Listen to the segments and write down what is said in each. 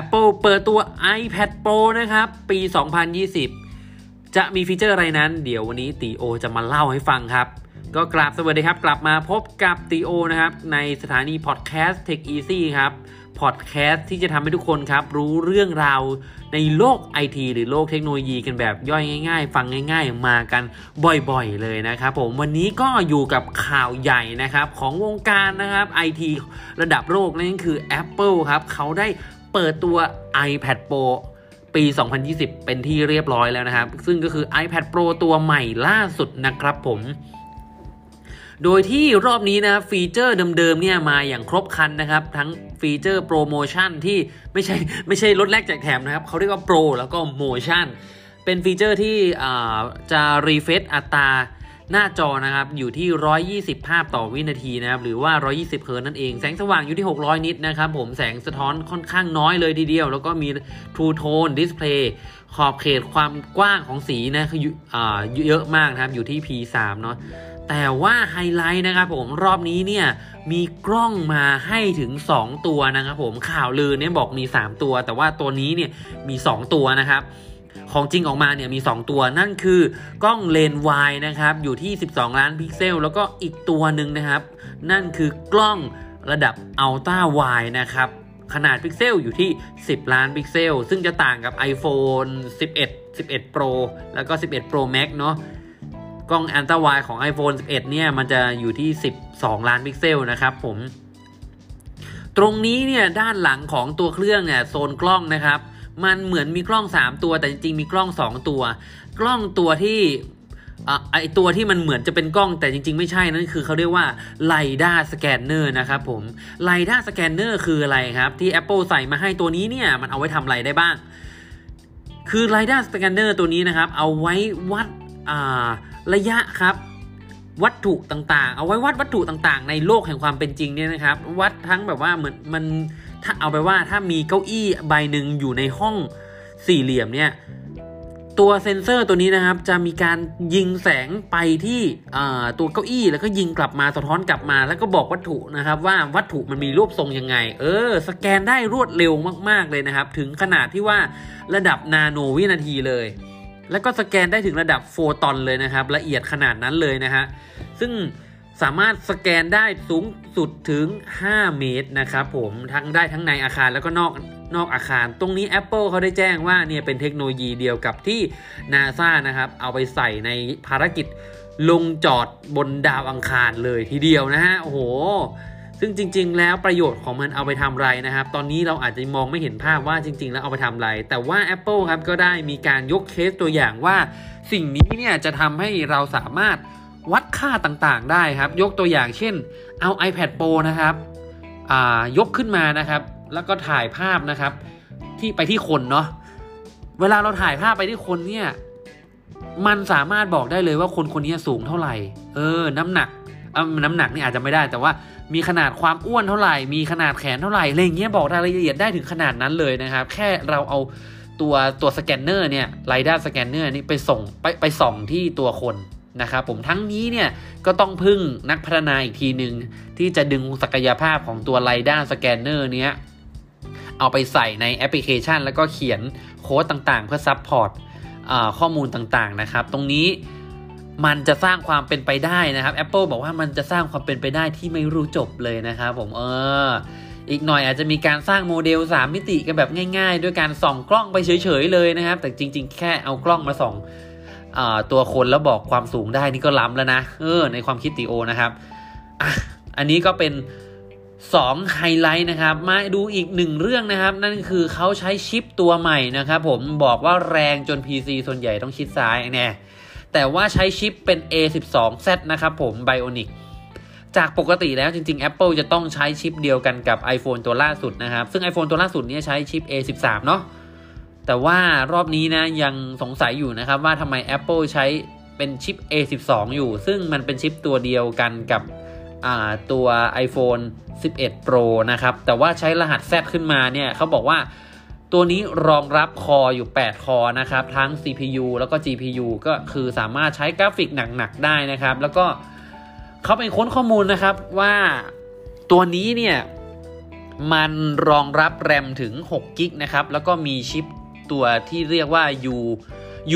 Apple เปิดตัว iPad Pro นะครับ ปี 2020 จะมีฟีเจอร์อะไรนั้น เดี๋ยววันนี้ตีโอจะมาเล่าให้ฟังครับ ก็กราบสวัสดีครับ กลับมาพบกับตีโอนะครับ ในสถานีพอดแคสต์ Tech Easy ครับพอดแคสต์ที่จะทำให้ทุกคนครับ รู้เรื่องราวในโลกไอทีหรือโลกเทคโนโลยีกันแบบย่อยง่าย ๆ ฟังง่าย ๆ มากันบ่อยๆ เลยนะครับผมวันนี้ก็อยู่กับข่าวใหญ่นะครับ ของวงการนะครับไอทีระดับโลกนั่นคือ Apple ครับเขาได้ เปิดตัว iPad Pro ปี 2020 เป็นที่เรียบร้อยแล้วนะครับ ซึ่งก็คือ iPad Pro ตัวใหม่ล่าสุดนะครับผม โดยที่รอบนี้นะ feature เดิมๆเนี่ยมาอย่างครบครันนะครับ ทั้ง feature ProMotion ที่ไม่ใช่ไม่ใช่ลดแลกแจกแถมนะครับ เขาเรียกว่า Pro แล้วก็ Motion เป็น feature ที่จะ refresh อัตรา หน้าจอนะครับอยู่ที่ 120 ภาพต่อวินาทีนะครับหรือว่า 120 เฮิร์ตนั่นเอง แสงสว่างอยู่ที่ 600 นิตนะครับผมแสงสะท้อนค่อนข้างน้อยเลยทีเดียว แล้วก็มี True Tone Display ขอบเขตความกว้างของสีนะคือเยอะมากนะครับอยู่ที่ P3 เนาะแต่ว่าไฮไลท์นะครับผมรอบนี้เนี่ยมีกล้องมาให้ถึง 2 ตัวนะครับผมข่าวลือเนี่ยบอกมี 3 ตัว แต่ว่าตัวนี้เนี่ยมี 2 ตัวนะครับ ของจริงออกมาเนี่ยมี 2 ตัวนั่นคือกล้องเลนส์วายนะครับอยู่ที่ 12 ล้านพิกเซล แล้วก็อีกตัวหนึ่งนะครับ นั่นคือกล้องระดับ ultra wide นะครับขนาดพิกเซลอยู่ที่ 10 ล้านพิกเซล ซึ่งจะต่างกับ iPhone 11 11 Pro แล้วก็ 11 Pro Max เนาะกล้อง ultra wide ของ iPhone 11 เนี่ย มันจะอยู่ที่ 12 ล้านพิกเซลนะครับผม ตรงนี้เนี่ย ด้านหลังของตัวเครื่องเนี่ย โซนกล้องนะครับ มันเหมือนมีกล้อง 3 ตัว แต่จริงๆมีกล้อง 2 ตัว กล้องตัวที่ไอตัวที่มันเหมือนจะเป็นกล้องแต่จริง ๆ ไม่ใช่นั่นคือเขาเรียกว่า LiDAR scanner นะครับผม LiDAR scanner คืออะไรครับ ที่ Apple ใส่มาให้ตัวนี้เนี่ย มันเอาไว้ทำอะไรได้บ้าง คือ LiDAR scanner ตัวนี้นะครับ เอาไว้วัดระยะครับวัตถุต่างๆ เอาไว้วัดวัตถุต่างๆ ในโลกแห่งความเป็นจริงเนี่ยนะครับ วัดทั้งแบบว่าเหมือนมัน ถ้าเอาไปว่าถ้ามีเก้าอี้ใบหนึ่งอยู่ในห้องสี่เหลี่ยมเนี่ยตัวเซนเซอร์ตัวนี้นะครับ จะมีการยิงแสงไปที่ตัวเก้าอี้แล้วก็ยิงกลับมาสะท้อนกลับมา แล้วก็บอกวัตถุนะครับ ว่าวัตถุมันมีรูปทรงยังไง เออ สแกนได้รวดเร็วมาก ๆ เลยนะครับ ถึงขนาดที่ว่าระดับนาโนวินาทีเลย แล้วก็สแกนได้ถึงระดับโฟตอนเลยนะครับ ละเอียดขนาดนั้นเลยนะฮะซึ่ง สามารถสแกนได้สูงสุดถึง 5 เมตรนะครับผมทั้งได้ทั้งในอาคารแล้วก็นอกนอกอาคาร ตรงนี้ Apple เขาได้แจ้งว่าเนี่ยเป็นเทคโนโลยีเดียวกับที่ NASA นะครับ เอาไปใส่ในภารกิจลงจอดบนดาวอังคารเลยทีเดียวนะฮะ โอ้โห ซึ่งจริง ๆ แล้วประโยชน์ของมันเอาไปทำไรนะครับ ตอนนี้เราอาจจะมองไม่เห็นภาพว่าจริง ๆ แล้วเอาไปทำไร แต่ว่า Apple ครับก็ได้มีการยกเคสตัวอย่างว่า สิ่งนี้เนี่ยจะทำให้เราสามารถ วัดค่าต่างๆได้ครับ ยกตัวอย่างเช่น เอา iPad Pro นะครับยกขึ้นมานะครับ แล้วก็ถ่ายภาพนะครับ ที่ไปที่คนเนาะเวลาเราถ่ายภาพไปที่คนเนี่ยมันสามารถบอกได้เลยว่าคนคนนี้สูงเท่าไหร่ เออ น้ำหนักน้ำหนักนี่อาจจะไม่ได้ แต่ว่ามีขนาดความอ้วนเท่าไหร่ มีขนาดแขนเท่าไหร่อะไรเงี้ยบอกรายละเอียดได้ถึงขนาดนั้นเลยนะครับ แค่เราเอาตัวตัวสแกนเนอร์เนี่ย LiDAR scanner นี่ไปส่งไปไปส่องที่ตัวคน นะครับผมทั้งนี้เนี่ยก็ต้องพึ่งนักพัฒนาอีกทีหนึ่งที่จะดึงศักยภาพของตัว LiDAR scanner เนี้ยเอาไปใส่ในแอปพลิเคชัน แล้วก็เขียนโค้ดต่างๆ เพื่อ support ข้อมูลต่างๆนะครับ ตรงนี้มันจะสร้างความเป็นไปได้นะครับ Apple บอกว่ามันจะสร้างความเป็นไปได้ที่ไม่รู้จบเลยนะครับผมเออ อีกหน่อยอาจจะมีการสร้างโมเดล 3 มิติกันแบบง่าย ๆ ด้วยการส่องกล้องไปเฉยๆเลยนะครับ แต่จริง ๆ แค่เอากล้องมาส่อง ตัวคนแล้วบอกความสูงได้นี่ก็ล้ำแล้วนะเออในความคิดติโอนะครับอะอันนี้ก็เป็น2ไฮไลท์นะครับมาดูอีกหนึ่งเรื่องนะครับ นั่นคือเขาใช้ชิปตัวใหม่นะครับผมบอกว่าแรงจน PC ส่วนใหญ่ต้องชิดซ้ายแน่แต่ว่าใช้ชิปเป็น A12Z นะครับผม Bionic จากปกติแล้วจริง ๆ Apple จะต้องใช้ชิปเดียวกันกับ iPhone ตัวล่าสุดนะครับ ซึ่ง iPhone ตัวล่าสุดนี้ใช้ชิป A13 เนาะ แต่ว่ารอบนี้นะยังสงสัยอยู่นะครับว่าทำไม Apple ใช้เป็นชิป A12 อยู่ ซึ่งมันเป็นชิปตัวเดียวกันกับตัว iPhone 11 Pro นะครับ แต่ว่าใช้รหัส Z ขึ้นมาเนี่ยเขาบอกว่าตัวนี้รองรับคออยู่ 8 คอนะครับ ทั้ง CPU แล้วก็ GPU ก็คือสามารถใช้กราฟิกหนัก ๆ ได้นะครับ แล้วก็เขาไปค้นข้อมูลนะครับว่าตัวนี้เนี่ย มันรองรับแรมถึง6กิกนะครับ แล้วก็มีชิป ตัวที่เรียกว่า U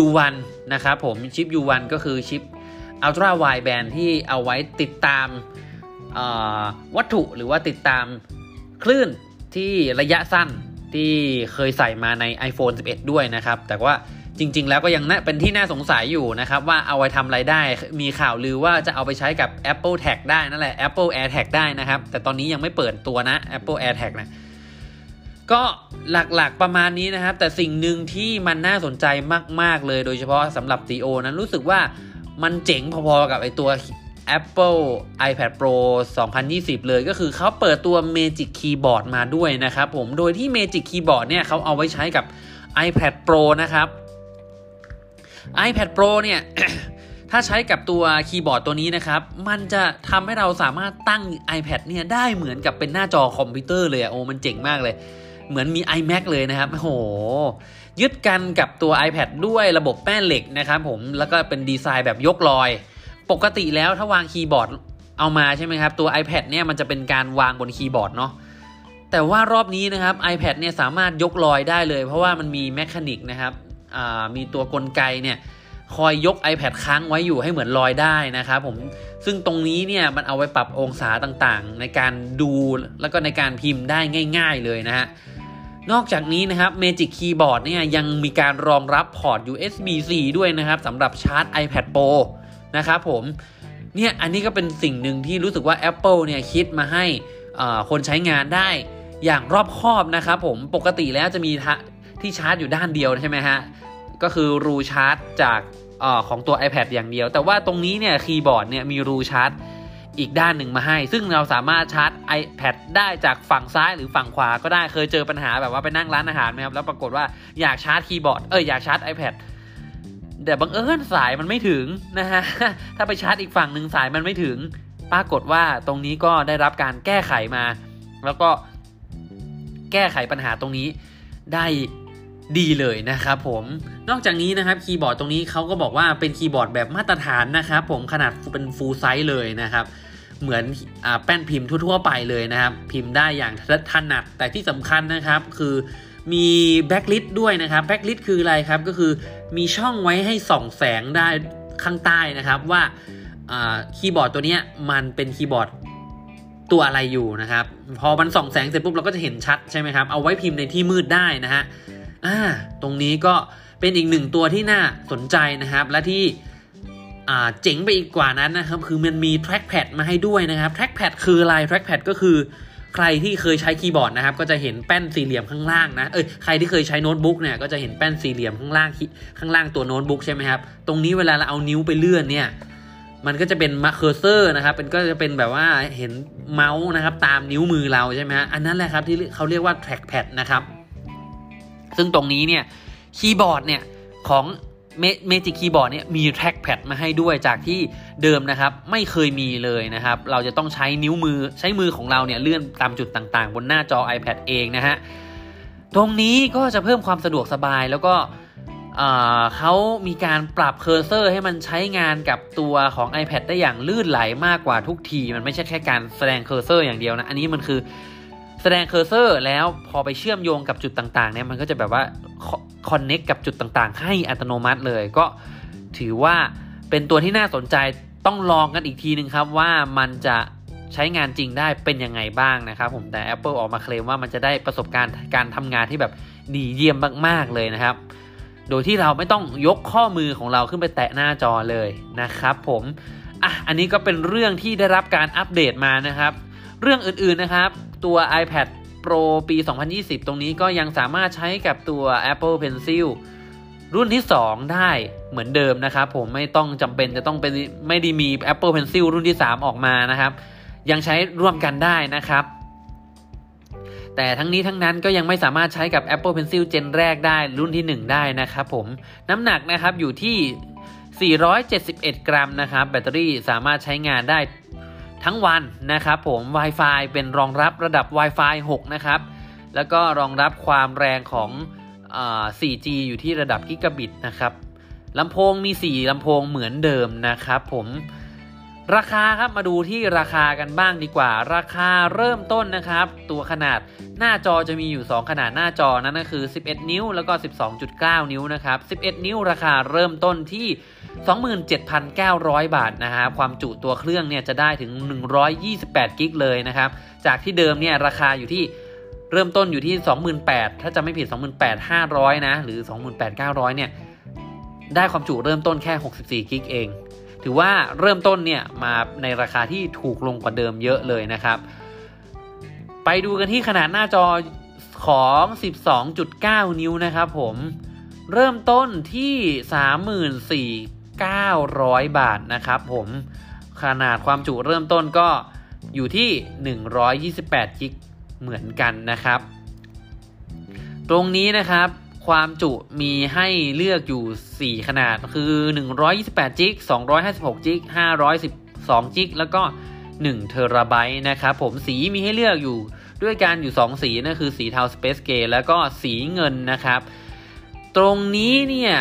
U1 นะครับผมชิป U1 ก็คือชิป Ultra Wideband ที่เอาไว้ติดตามวัตถุหรือว่าติดตามคลื่นที่ระยะสั้นที่เคยใส่มาใน iPhone 11 ด้วยนะครับ แต่ว่าจริง ๆ แล้วก็ยังเป็นที่น่าสงสัยอยู่นะครับ ว่าเอาไว้ทำอะไรได้ มีข่าวลือว่าจะเอาไปใช้กับ Apple Tag ได้นั่นแหละ Apple Air Tag ได้นะครับ แต่ตอนนี้ยังไม่เปิดตัวนะ Apple Air Tag นะ ก็หลักๆประมาณนี้นะครับ แต่สิ่งหนึ่งที่มันน่าสนใจมาก ๆ เลยโดยเฉพาะสำหรับ CO นั้นรู้สึกว่ามันเจ๋งพอๆกับไอตัว Apple iPad Pro 2020 เลยก็คือเขาเปิดตัว Magic Keyboard มาด้วยนะครับผมโดยที่ Magic Keyboard เนี่ยเขาเอาไว้ใช้กับ iPad Pro นะครับ iPad Pro เนี่ย ถ้าใช้กับตัวคีย์บอร์ดตัวนี้นะครับ มันจะทำให้เราสามารถตั้ง iPad เนี่ยได้เหมือนกับเป็นหน้าจอคอมพิวเตอร์เลยอะโอ้มันเจ๋งมากเลย เหมือนมี iMac เลยนะครับโอ้โห ยึดกันกับตัว iPad ด้วยระบบแม่เหล็กนะครับผมแล้วก็เป็นดีไซน์แบบยกลอย ปกติแล้วถ้าวางคีย์บอร์ดเอามาใช่ไหมครับ ตัว iPad เนี่ยมันจะเป็นการวางบนคีย์บอร์ดเนาะแต่ว่ารอบนี้นะครับ iPad เนี่ยสามารถยกลอยได้เลย เพราะว่ามันมี mechanic นะครับมีตัวกลไกเนี่ยคอยยก iPad ค้างไว้อยู่ให้เหมือนลอยได้นะครับผมซึ่งตรงนี้เนี่ยมันเอาไว้ปรับองศาต่างๆ ในการดูแล้วก็ในการพิมพ์ได้ง่าย ๆเลยนะฮะ นอกจากนี้นะครับ Magic Keyboard เนี่ยยังมีการรองรับพอร์ต USB-C ด้วยนะครับสำหรับชาร์จ iPad Pro นะครับผมเนี่ยอันนี้ก็เป็นสิ่งหนึ่งที่รู้สึกว่า Apple เนี่ยคิดมาให้คนใช้งานได้อย่างรอบคอบนะครับผมปกติแล้วจะมีที่ชาร์จอยู่ด้านเดียวใช่ไหมฮะ ก็คือรูชาร์จจากอของตัว iPad อย่างเดียว แต่ว่าตรงนี้เนี่ยคีย์บอร์ดเนี่ยมีรูชาร์จ อีกด้านหนึ่งมาให้ ซึ่งเราสามารถชาร์จ iPad ได้จากฝั่งซ้ายหรือฝั่งขวาก็ได้เคยเจอปัญหาแบบว่าไปนั่งร้านอาหารไหมครับแล้วปรากฏว่าอยากชาร์จคีย์บอร์ดเอออยากชาร์จ iPad แต่บังเอิญสายมันไม่ถึงนะฮะถ้าไปชาร์จอีกฝั่งหนึ่งสายมันไม่ถึง ปรากฏว่าตรงนี้ก็ได้รับการแก้ไขมา แล้วก็แก้ไขปัญหาตรงนี้ได้ดีเลยนะครับผม นอกจากนี้นะครับคีย์บอร์ดตรงนี้เขาก็บอกว่าเป็นคีย์บอร์ดแบบมาตรฐานนะครับผมขนาดเป็น full size เลยนะครับเหมือนอแป้นพิมพ์ทั่วๆไปเลยนะครับ พิมพ์ได้อย่างถนัดแต่ที่สำคัญนะครับคือมี backlit ด้วยนะครับ backlit คืออะไรครับก็คือมีช่องไว้ให้ส่องแสงได้ข้างใต้นะครับว่าคีย์บอร์ดตัวนี้มันเป็นคีย์บอร์ดตัวอะไรอยู่นะครับ พอมันส่องแสงเสร็จปุ๊บเราก็จะเห็นชัดใช่ไหมครับเอาไว้พิมพ์ในที่มืดได้นะฮะอ่าตรงนี้ก็ เป็นอีกหนึ่งตัวที่น่าสนใจนะครับ และที่เจ๋งไปอีกกว่านั้นนะครับ คือมันมี trackpad มาให้ด้วยนะครับ trackpad คืออะไร trackpad ก็คือใครที่เคยใช้คีย์บอร์ดนะครับ ก็จะเห็นแป้นสี่เหลี่ยมข้างล่างนะเอ้ยใครที่เคยใช้โน้ตบุ๊กเนี่ยก็จะเห็นแป้นสี่เหลี่ยมข้างล่างข้างล่างตัวโน้ตบุ๊กใช่ไหมครับตรงนี้เวลาเราเอานิ้วไปเลื่อนเนี่ยมันก็จะเป็นเมาส์ cursor นะครับเป็นก็จะเป็นแบบว่าเห็นเมาส์นะครับ ตามนิ้วมือเราใช่ไหมฮะอันนั้นแหละครับที่เขาเรียกว่า trackpad นะครับ ซึ่งตรงนี้เนี่ย คีย์บอร์ดเนี่ยของ Magic Keyboard เนี่ยมี trackpad มาให้ด้วยจากที่เดิมนะครับ ไม่เคยมีเลยนะครับ เราจะต้องใช้นิ้วมือใช้มือของเราเนี่ยเลื่อนตามจุดต่างๆ บนหน้าจอ iPad เองนะฮะ ตรงนี้ก็จะเพิ่มความสะดวกสบายแล้วก็เขามีการปรับ cursor ให้มันใช้งานกับตัวของ iPad ได้อย่างลื่นไหลมากกว่าทุกที มันไม่ใช่แค่การแสดง cursor อย่างเดียวนะ อันนี้มันคือ แสดง cursor แล้วพอไปเชื่อมโยงกับจุดต่างๆเนี่ยมันก็จะแบบว่า connect กับจุดต่างๆ ให้อัตโนมัติเลยก็ถือว่าเป็นตัวที่น่าสนใจต้องลองกันอีกทีนึงครับว่ามันจะใช้งานจริงได้เป็นยังไงบ้างนะครับผมแต่ Apple ออกมาเคลมว่ามันจะได้ประสบการณ์การทำงานที่แบบดีเยี่ยมมากๆเลยนะครับ โดยที่เราไม่ต้องยกข้อมือของเราขึ้นไปแตะหน้าจอเลยนะครับผมอะอันนี้ก็เป็นเรื่องที่ได้รับการอัปเดตมานะครับ เรื่องอื่นๆนะครับ ตัว iPad Pro ปี 2020 ตรงนี้ก็ยังสามารถใช้กับตัว Apple Pencil รุ่นที่ 2 ได้เหมือนเดิมนะครับ ผมไม่ต้องจำเป็นจะต้องเป็นไม่ได้มี Apple Pencil รุ่นที่ 3 ออกมานะครับ ยังใช้ร่วมกันได้นะครับ แต่ทั้งนี้ทั้งนั้นก็ยังไม่สามารถใช้กับ Apple Pencil เจนแรกได้รุ่นที่ 1 ได้นะครับผมน้ำหนักนะครับอยู่ที่ 471 กรัมนะครับ แบตเตอรี่สามารถใช้งานได้ ทั้งวันนะครับผม Wi-Fi เป็นรองรับระดับ Wi-Fi 6 นะครับ แล้วก็รองรับความแรงของอ 4G อยู่ที่ระดับกิกะบิตนะครับลำโพงมี 4ลำโพงเหมือนเดิมนะครับผม ราคาครับมาดูที่ราคากันบ้างดีกว่า ราคาเริ่มต้นนะครับ ตัวขนาดหน้าจอจะมีอยู่ 2 ขนาดหน้าจอนั่นก็คือ 11 นิ้วแล้วก็ 12.9 นิ้วนะครับ 11 นิ้วราคาเริ่มต้นที่ 27,900 บาทนะครับความจุตัวเครื่องเนี่ยจะได้ถึง 128 กิกเลยนะครับ จากที่เดิมเนี่ยราคาอยู่ที่เริ่มต้นอยู่ที่ 28,000 ถ้าจะไม่ผิด 28,500 นะ หรือ 28,900 เนี่ย ได้ความจุเริ่มต้นแค่ 64 กิกเอง ถือว่าเริ่มต้นเนี่ยมาในราคาที่ถูกลงกว่าเดิมเยอะเลยนะครับ ไปดูกันที่ขนาดหน้าจอของ 12.9 นิ้วนะครับผมเริ่มต้นที่ 34,900 บาทนะครับผมขนาดความจุเริ่มต้นก็อยู่ที่ 128 กิกเหมือนกันนะครับ ตรงนี้นะครับ ความจุมีให้เลือกอยู่ 4 ขนาดคือ 128จิก256จิก512จิกแล้วก็1เทราไบต์นะครับผมสีมีให้เลือกอยู่ด้วยกันอยู่ 2 สีนั่นคือสีเทา Space Gray แล้วก็สีเงินนะครับ ตรงนี้เนี่ย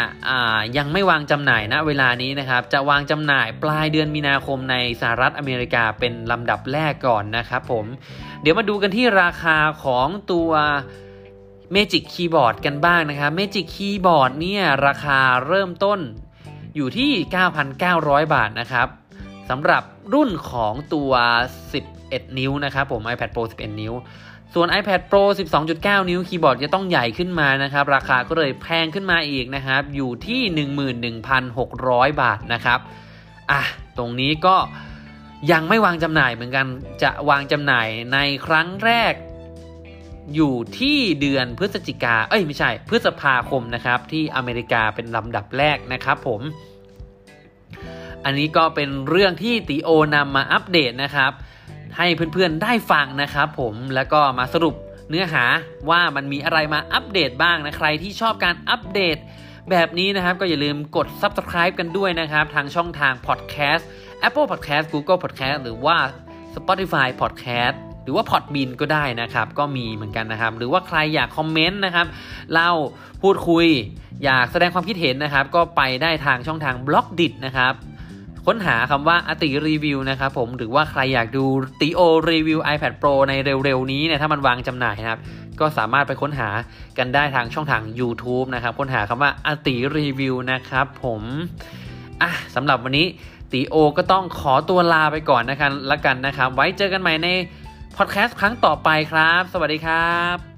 ยังไม่วางจำหน่ายนะเวลานี้นะครับ จะวางจำหน่ายปลายเดือนมีนาคมในสหรัฐอเมริกาเป็นลำดับแรกก่อนนะครับผม เดี๋ยวมาดูกันที่ราคาของตัว Magic Keyboard กันบ้างนะครับ Magic Keyboard เนี่ยราคาเริ่มต้นอยู่ที่ 9,900 บาทนะครับสำหรับรุ่นของตัว 11 นิ้วนะครับผม iPad Pro 11 นิ้ว ส่วน iPad Pro 12.9 นิ้วคีย์บอร์ดจะต้องใหญ่ขึ้นมานะครับ ราคาก็เลยแพงขึ้นมาอีกนะครับ อยู่ที่ 11,600 บาทนะครับ อะ ตรงนี้ก็ยังไม่วางจำหน่ายเหมือนกัน จะวางจำหน่ายในครั้งแรก อยู่ที่เดือนพฤศจิกา เอ้ยไม่ใช่ พฤษภาคมนะครับ ที่อเมริกาเป็นลำดับแรกนะครับผม อันนี้ก็เป็นเรื่องที่ตีโอนำมาอัปเดตนะครับ ให้เพื่อนๆได้ฟังนะครับผมแล้วก็มาสรุปเนื้อหาว่ามันมีอะไรมาอัปเดตบ้างนะใครที่ชอบการอัปเดต แบบนี้นะครับก็อย่าลืมกด subscribe กันด้วยนะครับ ทางช่องทาง podcast Apple Podcast Google Podcast หรือว่า Spotify Podcast หรือว่า Podbean ก็ได้นะครับ ก็มีเหมือนกันนะครับ หรือว่าใครอยากคอมเมนต์นะครับเล่าพูดคุย อยากแสดงความคิดเห็นนะครับ ก็ไปได้ทางช่องทาง Blockdit นะครับค้นหาคำว่าติโอรีวิวนะครับผมหรือว่าใครอยากดูติโอรีวิว iPad Pro ในเร็วๆ นี้เนี่ยถ้ามันวางจำหน่ายนะครับ ก็สามารถไปค้นหากันได้ทางช่องทาง YouTube นะครับ ค้นหาคำว่าติโอรีวิวนะครับผมอะสำหรับวันนี้ติโอก็ต้องขอตัวลาไปก่อนนะครับละกันนะครับ ไว้เจอกันใหม่ใน พอดแคสต์ครั้งต่อไปครับ สวัสดีครับ